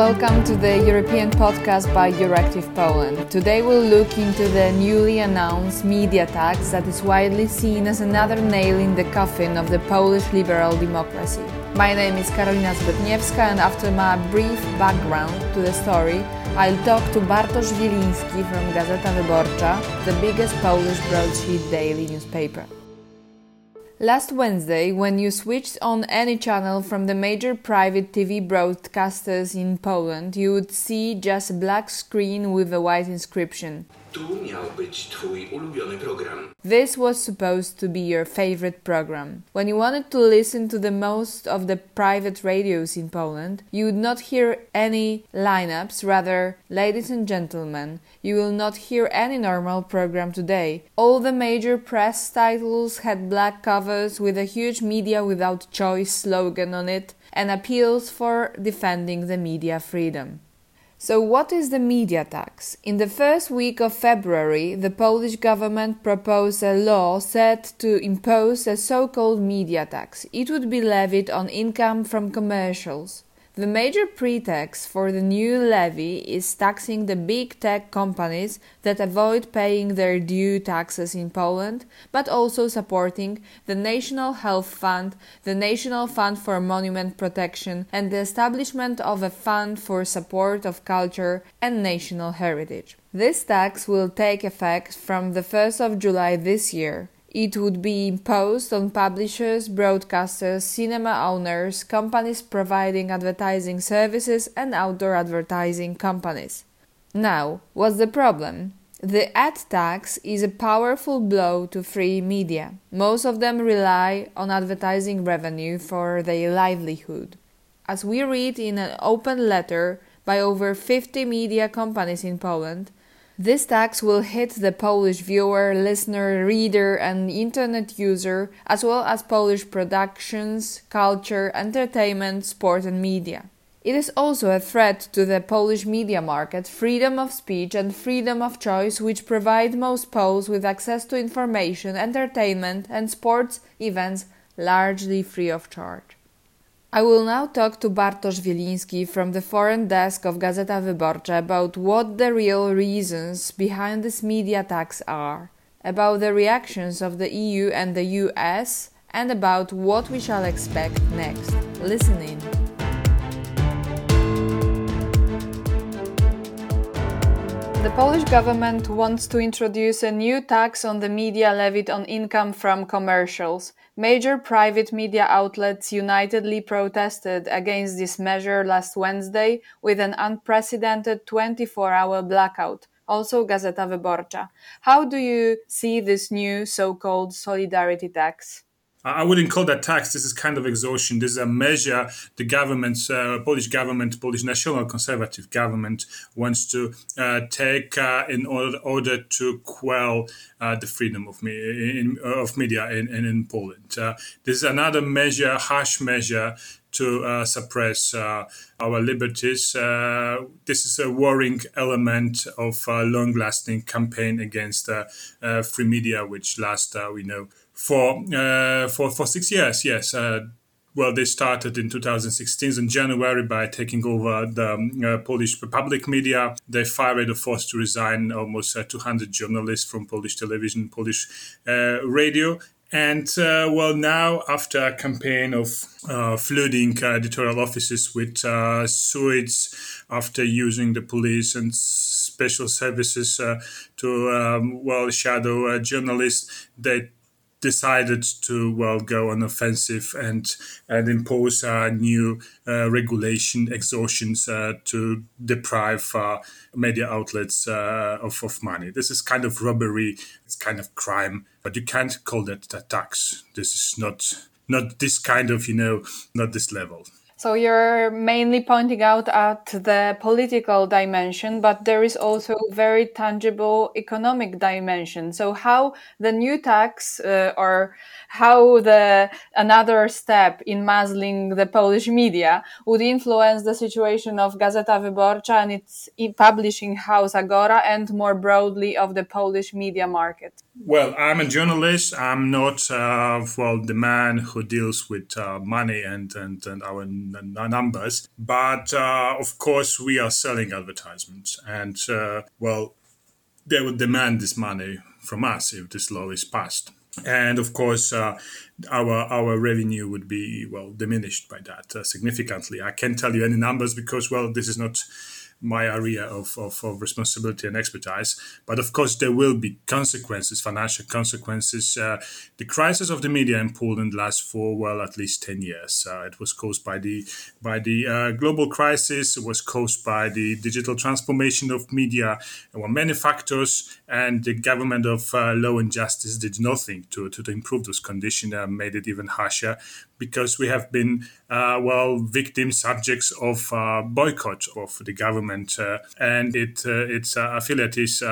Welcome to the European podcast by Euractiv Poland. Today we'll look into the newly announced media tax that is widely seen as another nail in the coffin of the Polish liberal democracy. My name is Karolina Zbytniewska and after my brief background to the story, I'll talk to Bartosz Wieliński from Gazeta Wyborcza, the biggest Polish broadsheet daily newspaper. Last Wednesday, when you switched on any channel from the major private TV broadcasters in Poland, you would see just a black screen with a white inscription. Tu miał być twój ulubiony program. This was supposed to be your favorite program. When you wanted to listen to the most of the private radios in Poland, you would not hear any lineups, rather, ladies and gentlemen, you will not hear any normal program today. All the major press titles had black covers with a huge media without choice slogan on it and appeals for defending the media freedom. So, what is the media tax? In the first week of February, the Polish government proposed a law set to impose a so called media tax. It would be levied on income from commercials. The major pretext for the new levy is taxing the big tech companies that avoid paying their due taxes in Poland, but also supporting the National Health Fund, the National Fund for Monument Protection, and the establishment of a fund for support of culture and national heritage. This tax will take effect from the 1st of July this year. It would be imposed on publishers, broadcasters, cinema owners, companies providing advertising services, and outdoor advertising companies. Now, what's the problem? The ad tax is a powerful blow to free media. Most of them rely on advertising revenue for their livelihood. As we read in an open letter by over 50 media companies in Poland, this tax will hit the Polish viewer, listener, reader, and internet user, as well as Polish productions, culture, entertainment, sport, and media. It is also a threat to the Polish media market, freedom of speech, and freedom of choice, which provide most Poles with access to information, entertainment, and sports events largely free of charge. I will now talk to Bartosz Wieliński from the foreign desk of Gazeta Wyborcza about what the real reasons behind this media tax are, about the reactions of the EU and the US, and about what we shall expect next. Listen in. The Polish government wants to introduce a new tax on the media levied on income from commercials. Major private media outlets unitedly protested against this measure last Wednesday with an unprecedented 24 hour blackout. Also, Gazeta Wyborcza. How do you see this new so called solidarity tax? I wouldn't call that tax. This is kind of exhaustion. This is a measure the government, uh, Polish government, Polish national conservative government wants to uh, take uh, in order, order to quell uh, the freedom of, me, in, of media in, in, in Poland. Uh, this is another measure, harsh measure to uh, suppress uh, our liberties. Uh, this is a worrying element of a long lasting campaign against free media, which lasts, we know, for uh, for for six years. Yes. Uh, well, they started in 2016 in January by taking over the um, uh, Polish public media. They fired or forced to resign almost uh, 200 journalists from Polish television, Polish uh, radio. And uh, well, now after a campaign of uh, flooding uh, editorial offices with uh, sewage, after using the police and special services to um, well shadow journalists, they decided to well go on offensive and and impose uh, new uh, regulation exhaustions uh, to deprive uh, media outlets uh, of, of money. This is kind of robbery. It's kind of crime, but you can't call that a tax. This is not not this kind of you know not this level. So you're mainly pointing out at the political dimension, but there is also very tangible economic dimension. So how the new tax uh, or how the another step in muzzling the Polish media would influence the situation of Gazeta Wyborcza and its publishing house Agora and more broadly of the Polish media market. Well, I'm a journalist. I'm not uh, well the man who deals with uh, money and, and, and our n- numbers. But uh, of course, we are selling advertisements, and uh, well, they would demand this money from us if this law is passed. And of course, uh, our our revenue would be well diminished by that uh, significantly. I can't tell you any numbers because well, this is not my area of, of, of, responsibility and expertise. But of course, there will be consequences, financial consequences. Uh, the crisis of the media in Poland lasts for well at least ten years. Uh, it was caused by the by the uh, global crisis. It was caused by the digital transformation of media. There were many factors, and the government of uh, law and justice did nothing to to, to improve those conditions. and made it even harsher because we have been, uh, well, victim subjects of uh, boycott of the government uh, and it uh, its uh, affiliates.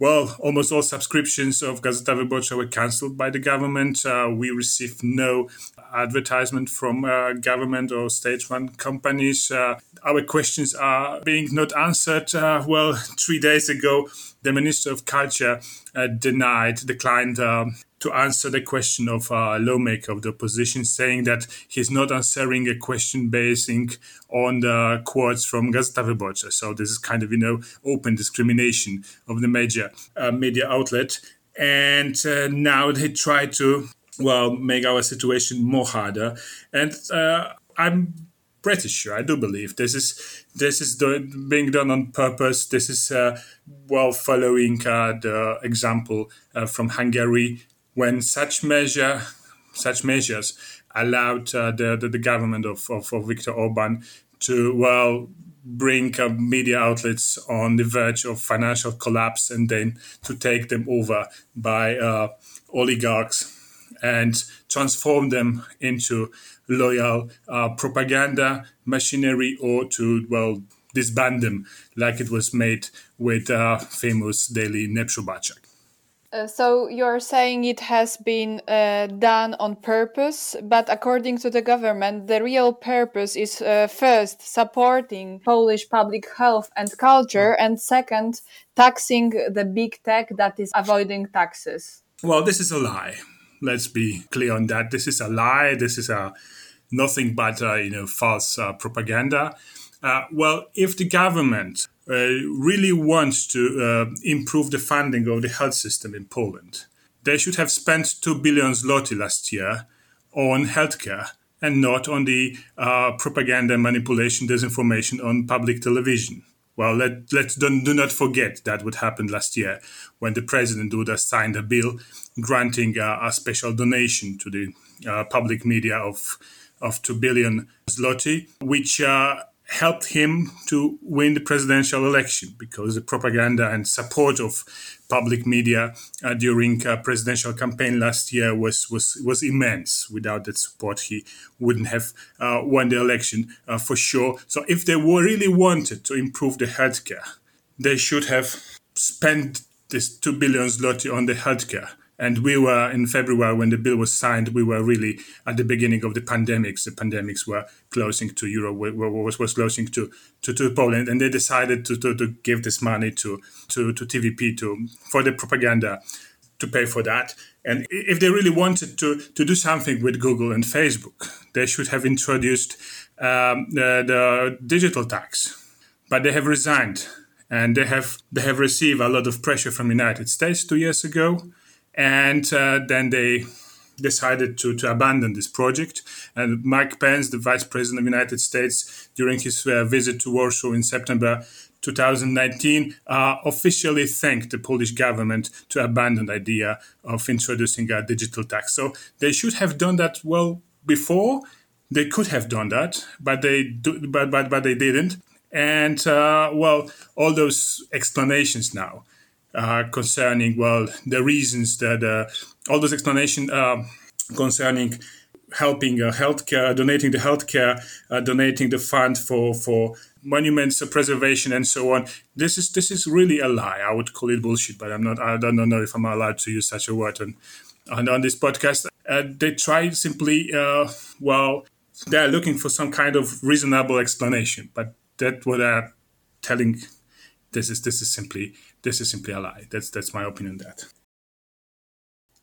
well, almost all subscriptions of Gazeta Wyborcza were cancelled by the government. we received no advertisement from government or state-run companies. our questions are being not answered. well, three days ago, the Minister of Culture denied, declined um, to answer the question of a lawmaker of the opposition, saying that he's not answering a question basing on the quotes from Gazeta Wyborcza. So this is kind of, you know, open discrimination of the major uh, media outlet. And uh, now they try to, well, make our situation more harder. And uh, I'm pretty sure. I do believe this is this is do, being done on purpose. This is uh, well following uh, the example uh, from Hungary when such measure, such measures allowed uh, the, the, the government of, of, of Viktor Orban to well bring uh, media outlets on the verge of financial collapse and then to take them over by uh, oligarchs and transform them into loyal uh, propaganda machinery or to well disband them like it was made with uh, famous daily Népszabadság. Uh, so you're saying it has been uh, done on purpose, but according to the government, the real purpose is uh, first supporting Polish public health and culture, and second, taxing the big tech that is avoiding taxes. Well, this is a lie. Let's be clear on that. This is a lie. This is a nothing but uh, you know false uh, propaganda. well, if the government really wants to uh, improve the funding of the health system in Poland. They should have spent 2 billion zloty last year on healthcare and not on the uh, propaganda, manipulation, disinformation on public television. Well, let, let's do, do not forget that what happened last year when the President Duda signed a bill granting uh, a special donation to the uh, public media of, of 2 billion zloty, which uh, helped him to win the presidential election because the propaganda and support of public media uh, during a presidential campaign last year was was was immense. Without that support, he wouldn't have uh, won the election uh, for sure. So, if they were really wanted to improve the healthcare, they should have spent this two billion zloty on the healthcare and we were in February when the bill was signed. We were really at the beginning of the pandemics. The pandemics were closing to Europe, was was closing to, to, to Poland, and they decided to, to, to give this money to, to to TVP to for the propaganda to pay for that. And if they really wanted to to do something with Google and Facebook, they should have introduced um, the, the digital tax, but they have resigned. And they have they have received a lot of pressure from the United States two years ago and uh, then they decided to, to abandon this project. And Mike Pence, the Vice President of the United States, during his uh, visit to Warsaw in September 2019, uh, officially thanked the Polish government to abandon the idea of introducing a digital tax. So they should have done that well before. They could have done that, but they do, but but but they didn't. And uh, well, all those explanations now uh, concerning well the reasons that uh, all those explanation uh, concerning helping uh, healthcare, donating the healthcare, uh, donating the fund for for monuments preservation and so on. This is this is really a lie. I would call it bullshit, but I'm not. I don't know if I'm allowed to use such a word on on, on this podcast. They try simply well. They're looking for some kind of reasonable explanation, but that what they're telling this is this is simply this is simply a lie. That's that's my opinion on that.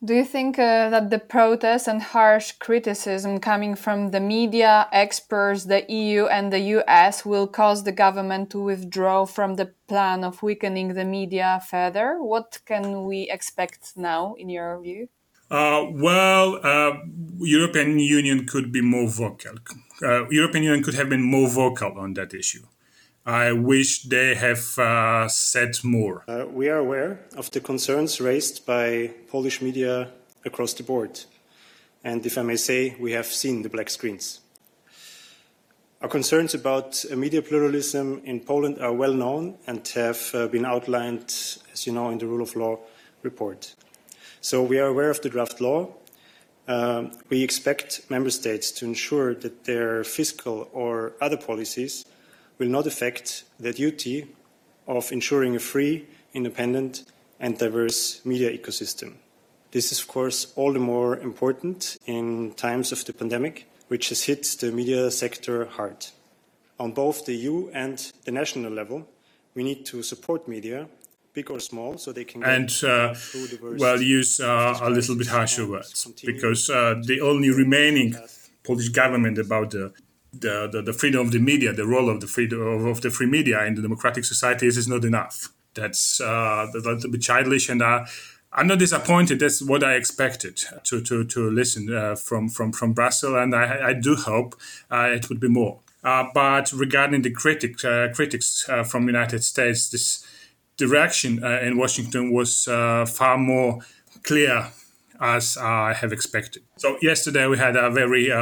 Do you think uh, that the protests and harsh criticism coming from the media, experts, the EU, and the US will cause the government to withdraw from the plan of weakening the media further? What can we expect now, in your view? Uh, well, uh, European Union could be more vocal. Uh, European Union could have been more vocal on that issue. I wish they have uh, said more. Uh, we are aware of the concerns raised by Polish media across the board. And if I may say, we have seen the black screens. Our concerns about media pluralism in Poland are well known and have uh, been outlined, as you know, in the rule of law report. So we are aware of the draft law. Um, we expect member states to ensure that their fiscal or other policies will not affect the duty of ensuring a free, independent, and diverse media ecosystem. This is, of course, all the more important in times of the pandemic, which has hit the media sector hard. On both the EU and the national level, we need to support media, big or small, so they can and uh, well use uh, a little bit harsher words because uh, the only remaining Polish government about the the, the, the, freedom of the media, the role of the freedom of the free media in the democratic societies is not enough. That's uh, a little bit childish, and uh, I'm not disappointed. That's what I expected to to, to listen uh, from from from Brussels, and I, I do hope uh, it would be more. Uh, but regarding the critic, uh, critics from the United States, this direction in Washington was far more clear as I have expected. So yesterday we had a very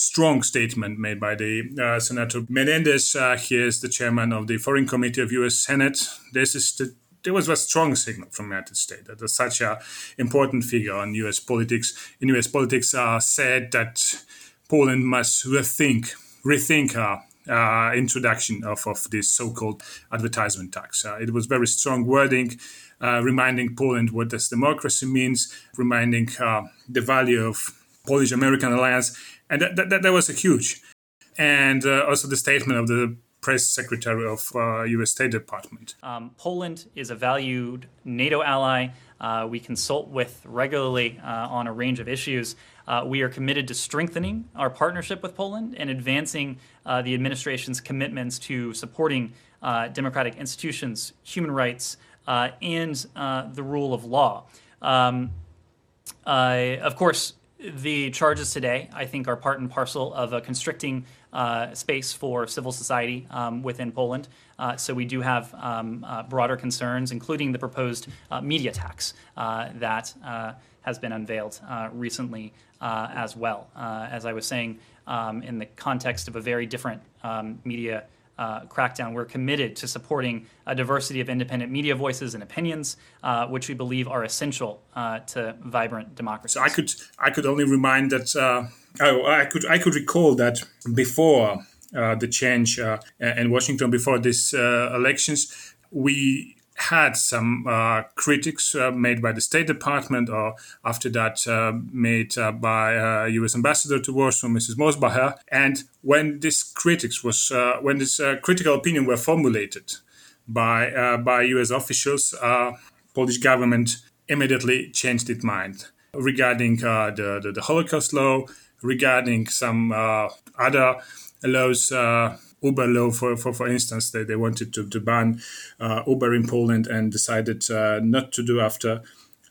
strong statement made by the uh, Senator Menendez. Uh, he is the chairman of the Foreign Committee of U.S. Senate. This is the there was a strong signal from the United States that such an important figure in U.S. politics in U.S. politics uh, said that Poland must rethink rethink her uh, introduction of, of this so-called advertisement tax. Uh, it was very strong wording, uh, reminding Poland what this democracy means, reminding the value of Polish-American alliance, and that, that, that was a huge. And uh, also the statement of the press secretary of uh, U.S. State Department. Um, Poland is a valued NATO ally. Uh, we consult with regularly uh, on a range of issues. Uh, we are committed to strengthening our partnership with Poland and advancing uh, the administration's commitments to supporting uh, democratic institutions, human rights, and the rule of law. Um, of course, the charges today, I think, are part and parcel of a constricting uh, space for civil society um, within Poland. Uh, so we do have um, uh, broader concerns, including the proposed uh, media tax uh, that uh, has been unveiled recently as well. as I was saying, um, in the context of a very different um, media uh, crackdown, we're committed to supporting a diversity of independent media voices and opinions, uh, which we believe are essential uh, to vibrant democracy. So I could I could only remind that uh, oh, I could I could recall that before uh, the change uh, in Washington, before these elections, we had some uh, critics uh, made by the State Department, or after that uh, made uh, by U.S. Uh, Ambassador to Warsaw, Mrs. Mosbacher. And when this critics was uh, when this critical opinion were formulated by by U.S. officials, Polish government immediately changed its mind regarding the, the, the Holocaust law, regarding some other laws Uber law, for, for, for instance, they, they wanted to, to ban uh, Uber in Poland and decided uh, not to do after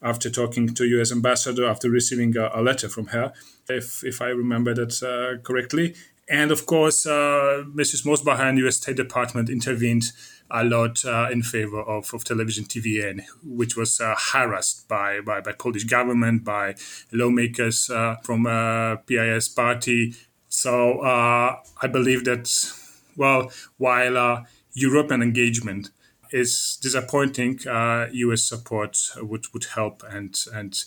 after talking to U.S. ambassador after receiving a, a letter from her, if if I remember that uh, correctly. And of course, uh, Mrs. Mosbacher and U.S. State Department intervened a lot uh, in favor of, of television TVN, which was uh, harassed by, by, by Polish government, by lawmakers uh, from uh, PIS party. So I believe that well, while uh, European engagement is disappointing, uh, US support would, would help, and, and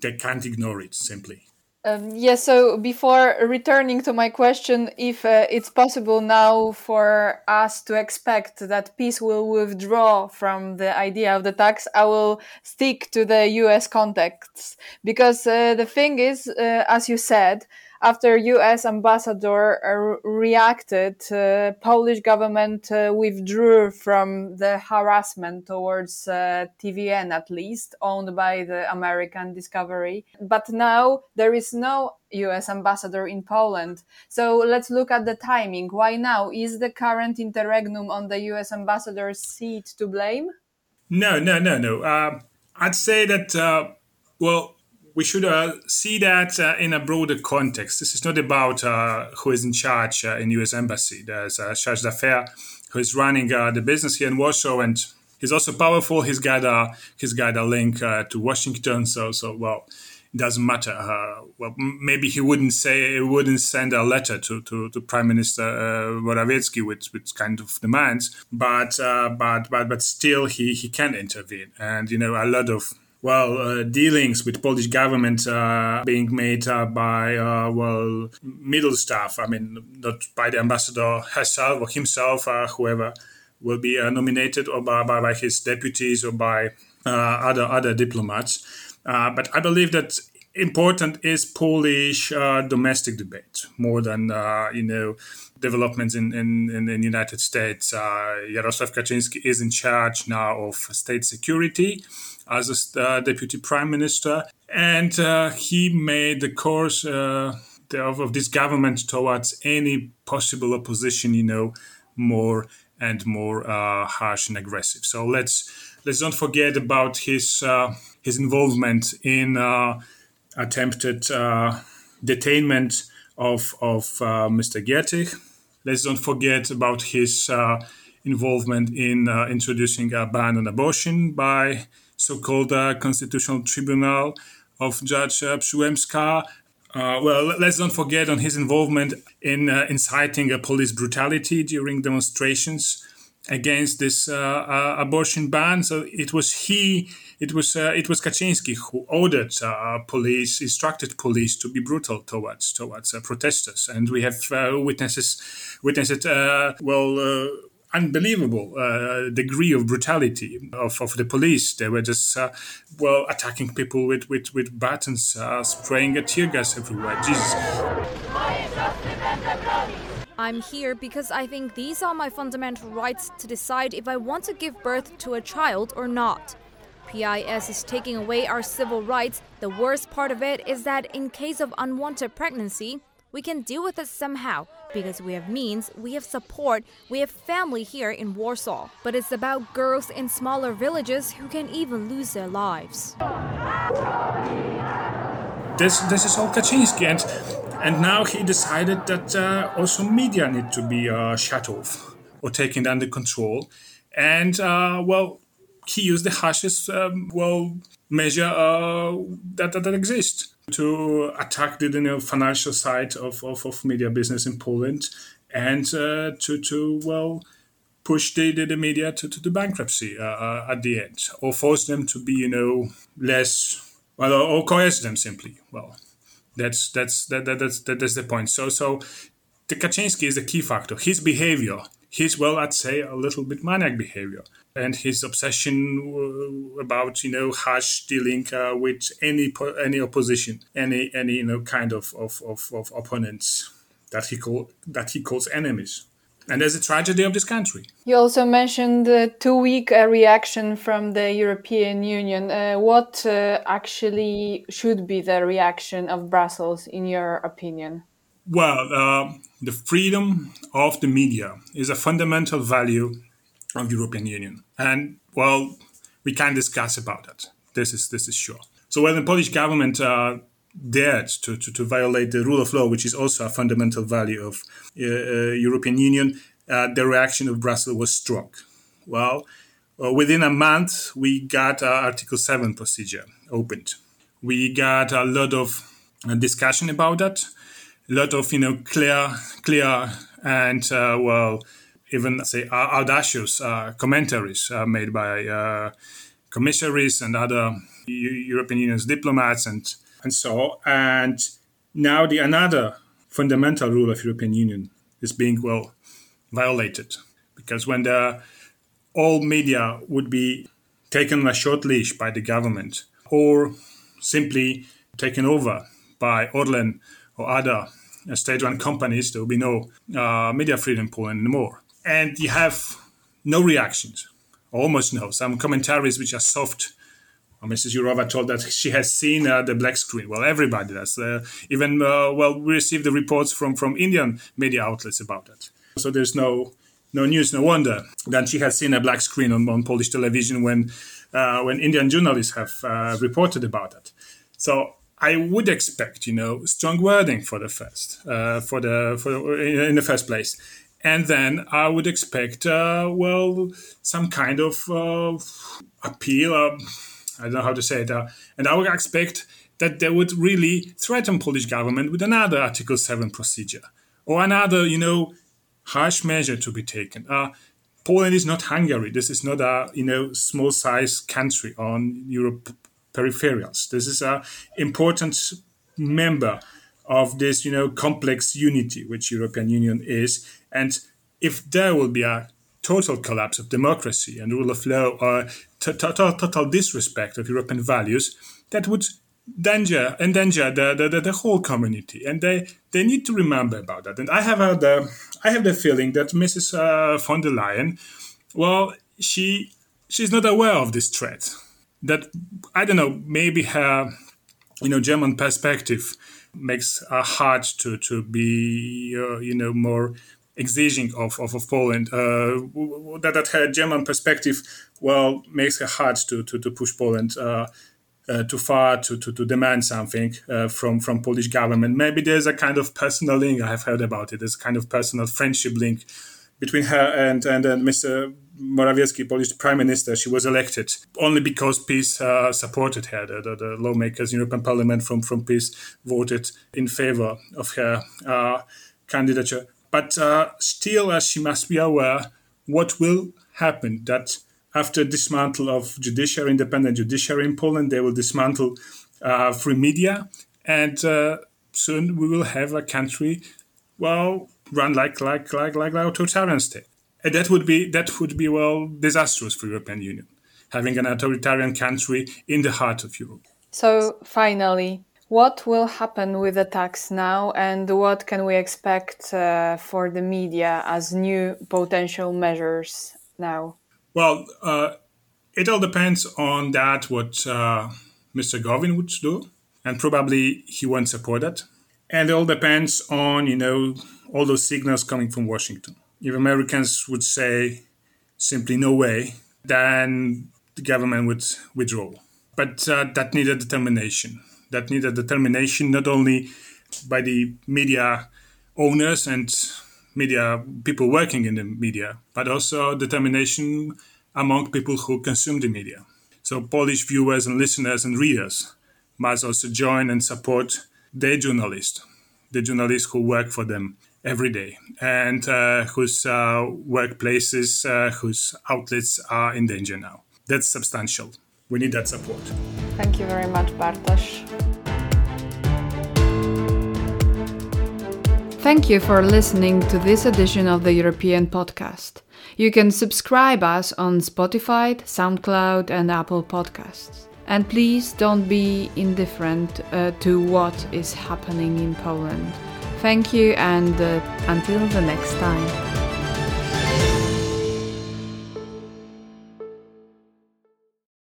they can't ignore it simply. Um, yes, yeah, so before returning to my question, if uh, it's possible now for us to expect that PiS will withdraw from the idea of the tax, I will stick to the US context. Because uh, the thing is, uh, as you said, after U.S. ambassador uh, reacted, uh, Polish government uh, withdrew from the harassment towards TVN, at least owned by the American Discovery. But now there is no US ambassador in Poland. So let's look at the timing. Why now? Is the current interregnum on the US ambassador's seat to blame? No, no, no, no. Uh, I'd say that, uh, well, we should uh, see that uh, in a broader context. This is not about uh, who is in charge uh, in U.S. embassy. There's uh, Charge d'Affaires who is running the business here in Warsaw, and he's also powerful. He's got a he's got a link to Washington. So so well, it doesn't matter. Uh, well, maybe he wouldn't say, he wouldn't send a letter to, to, to Prime Minister uh, Morawiecki with, with kind of demands, but uh, but but but still he he can intervene, and you know a lot of well, uh, dealings with Polish government uh, being made uh, by uh, well middle staff. I mean, not by the ambassador herself or himself, uh, whoever will be uh, nominated, or by, by, by, his deputies or by other other diplomats. But I believe that important is Polish domestic debate more than you know developments in in, in the United States. Jarosław Kaczynski is in charge now of state security as a uh, deputy prime minister, and uh, he made the course of, of this government towards any possible opposition, you know, more and more harsh and aggressive. So let's let's not forget about his uh, his involvement in uh, attempted uh, detainment of of uh, Mr. Giertych. Let's not forget about his uh, involvement in uh, introducing a ban on abortion by so-called uh, Constitutional Tribunal of Judge uh, Przyłębska. Uh, well, let's not forget on his involvement in uh, inciting a police brutality during demonstrations against this uh, uh, abortion ban. So it was he, it was uh, it was Kaczynski who ordered police, instructed police to be brutal towards towards protesters, and we have witnesses witnessed well unbelievable uh, degree of brutality of, of the police. They were just, uh, well, attacking people with, with, with batons, uh, spraying a tear gas everywhere. Jesus. I'm here because I think these are my fundamental rights to decide if I want to give birth to a child or not. PIS is taking away our civil rights. The worst part of it is that in case of unwanted pregnancy, we can deal with it somehow because we have means, we have support, we have family here in Warsaw. But it's about girls in smaller villages who can even lose their lives. This, this is all Kaczynski, and and now he decided that uh, also media need to be uh, shut off or taken under control. And uh, well, he used the harshest um, well measure uh, that, that, that exists to attack the you know, financial side of, of, of media business in Poland and uh, to to well push the, the, media to, to the bankruptcy uh, at the end or force them to be you know less well or, or coerce them simply well that's that's that, that that's that, that's the point. So so the Kaczynski is the key factor. His behavior, his well, I'd say a little bit maniac behavior, and his obsession uh, about you know harsh dealing uh, with any any opposition, any any you know kind of of, of, of opponents that he call that he calls enemies and there's a tragedy of this country. You also mentioned the two week uh, reaction from the European Union. Uh, what uh, actually should be the reaction of Brussels, in your opinion? Well, uh, the freedom of the media is a fundamental value of European Union. And, well, we can discuss about that. This is, this is sure. So when the Polish government uh, dared to, to, to, violate the rule of law, which is also a fundamental value of uh, uh, European Union, uh, the reaction of Brussels was strong. Well, uh, within a month, we got Article 7 procedure opened. We got a lot of uh, discussion about that, a lot of, you know, clear, clear and, uh, well, even, say, audacious uh, commentaries uh, made by uh, commissaries and other European Union's diplomats and and so and now the another fundamental rule of European Union is being well violated because when the all media would be taken on a short leash by the government or simply taken over by Orlen or other state-run companies, there will be no uh, media freedom in Poland anymore. And you have no reactions, almost no. Some commentaries which are soft. Mrs. Jourova told that she has seen uh, the black screen. Well, everybody does. Uh, even uh, well, we received the reports from from Indian media outlets about that. So there's no no news, no wonder that she has seen a black screen on, on Polish television when uh, when Indian journalists have uh, reported about it. So I would expect, you know, strong wording for the first, uh, for the for in the first place, and then I would expect, uh, well, some kind of uh, appeal. Uh, I don't know how to say it, uh, and I would expect that they would really threaten Polish government with another Article Seven procedure or another, you know, harsh measure to be taken. Uh, Poland is not Hungary. This is not a you know small size country on Europe peripherals. This is an important member of this, you know, complex unity which European Union is. And if there will be a total collapse of democracy and rule of law or total, total disrespect of European values, that would danger endanger the, the, the, the, whole community. And they, they need to remember about that. And I have the I have the feeling that Mrs. Uh, von der Leyen, well, she she's not aware of this threat that I don't know, maybe her, you know, German perspective makes her hard to to be, uh, you know, more exiging of, of, of Poland. Uh, that, that her German perspective, well, makes her hard to, to, to push Poland uh, uh, too far to, to, to demand something uh, from from Polish government. Maybe there's a kind of personal link. I have heard about it. There's a kind of personal friendship link between her and and, and Mr. Morawiecki, Polish prime minister, she was elected only because PiS uh, supported her. The, the, the, lawmakers in European Parliament from, from PiS voted in favor of her uh, candidature. But uh, still, uh, she must be aware what will happen. That after dismantle of judiciary, independent judiciary in Poland, they will dismantle uh, free media, and uh, soon we will have a country, well, run like like like like, like authoritarian state. And that would be that would be well disastrous for European Union, having an authoritarian country in the heart of Europe. So finally, what will happen with the tax now, and what can we expect uh, for the media as new potential measures now? Well, uh, it all depends on that what uh, Mr. Gowin would do, and probably he won't support that. And it all depends on you know all those signals coming from Washington if Americans would say simply no way, then the government would withdraw. But uh, that needed determination. That needed determination not only by the media owners and media people working in the media, but also determination among people who consume the media. So Polish viewers and listeners and readers must also join and support their journalists, the journalists who work for them every day and uh, whose uh, workplaces, uh, whose outlets are in danger now. That's substantial. We need that support. Thank you very much, Bartosz. Thank you for listening to this edition of the European Podcast. You can subscribe us on Spotify, SoundCloud, and Apple Podcasts. And please don't be indifferent uh, to what is happening in Poland. Thank you, and uh, until the next time.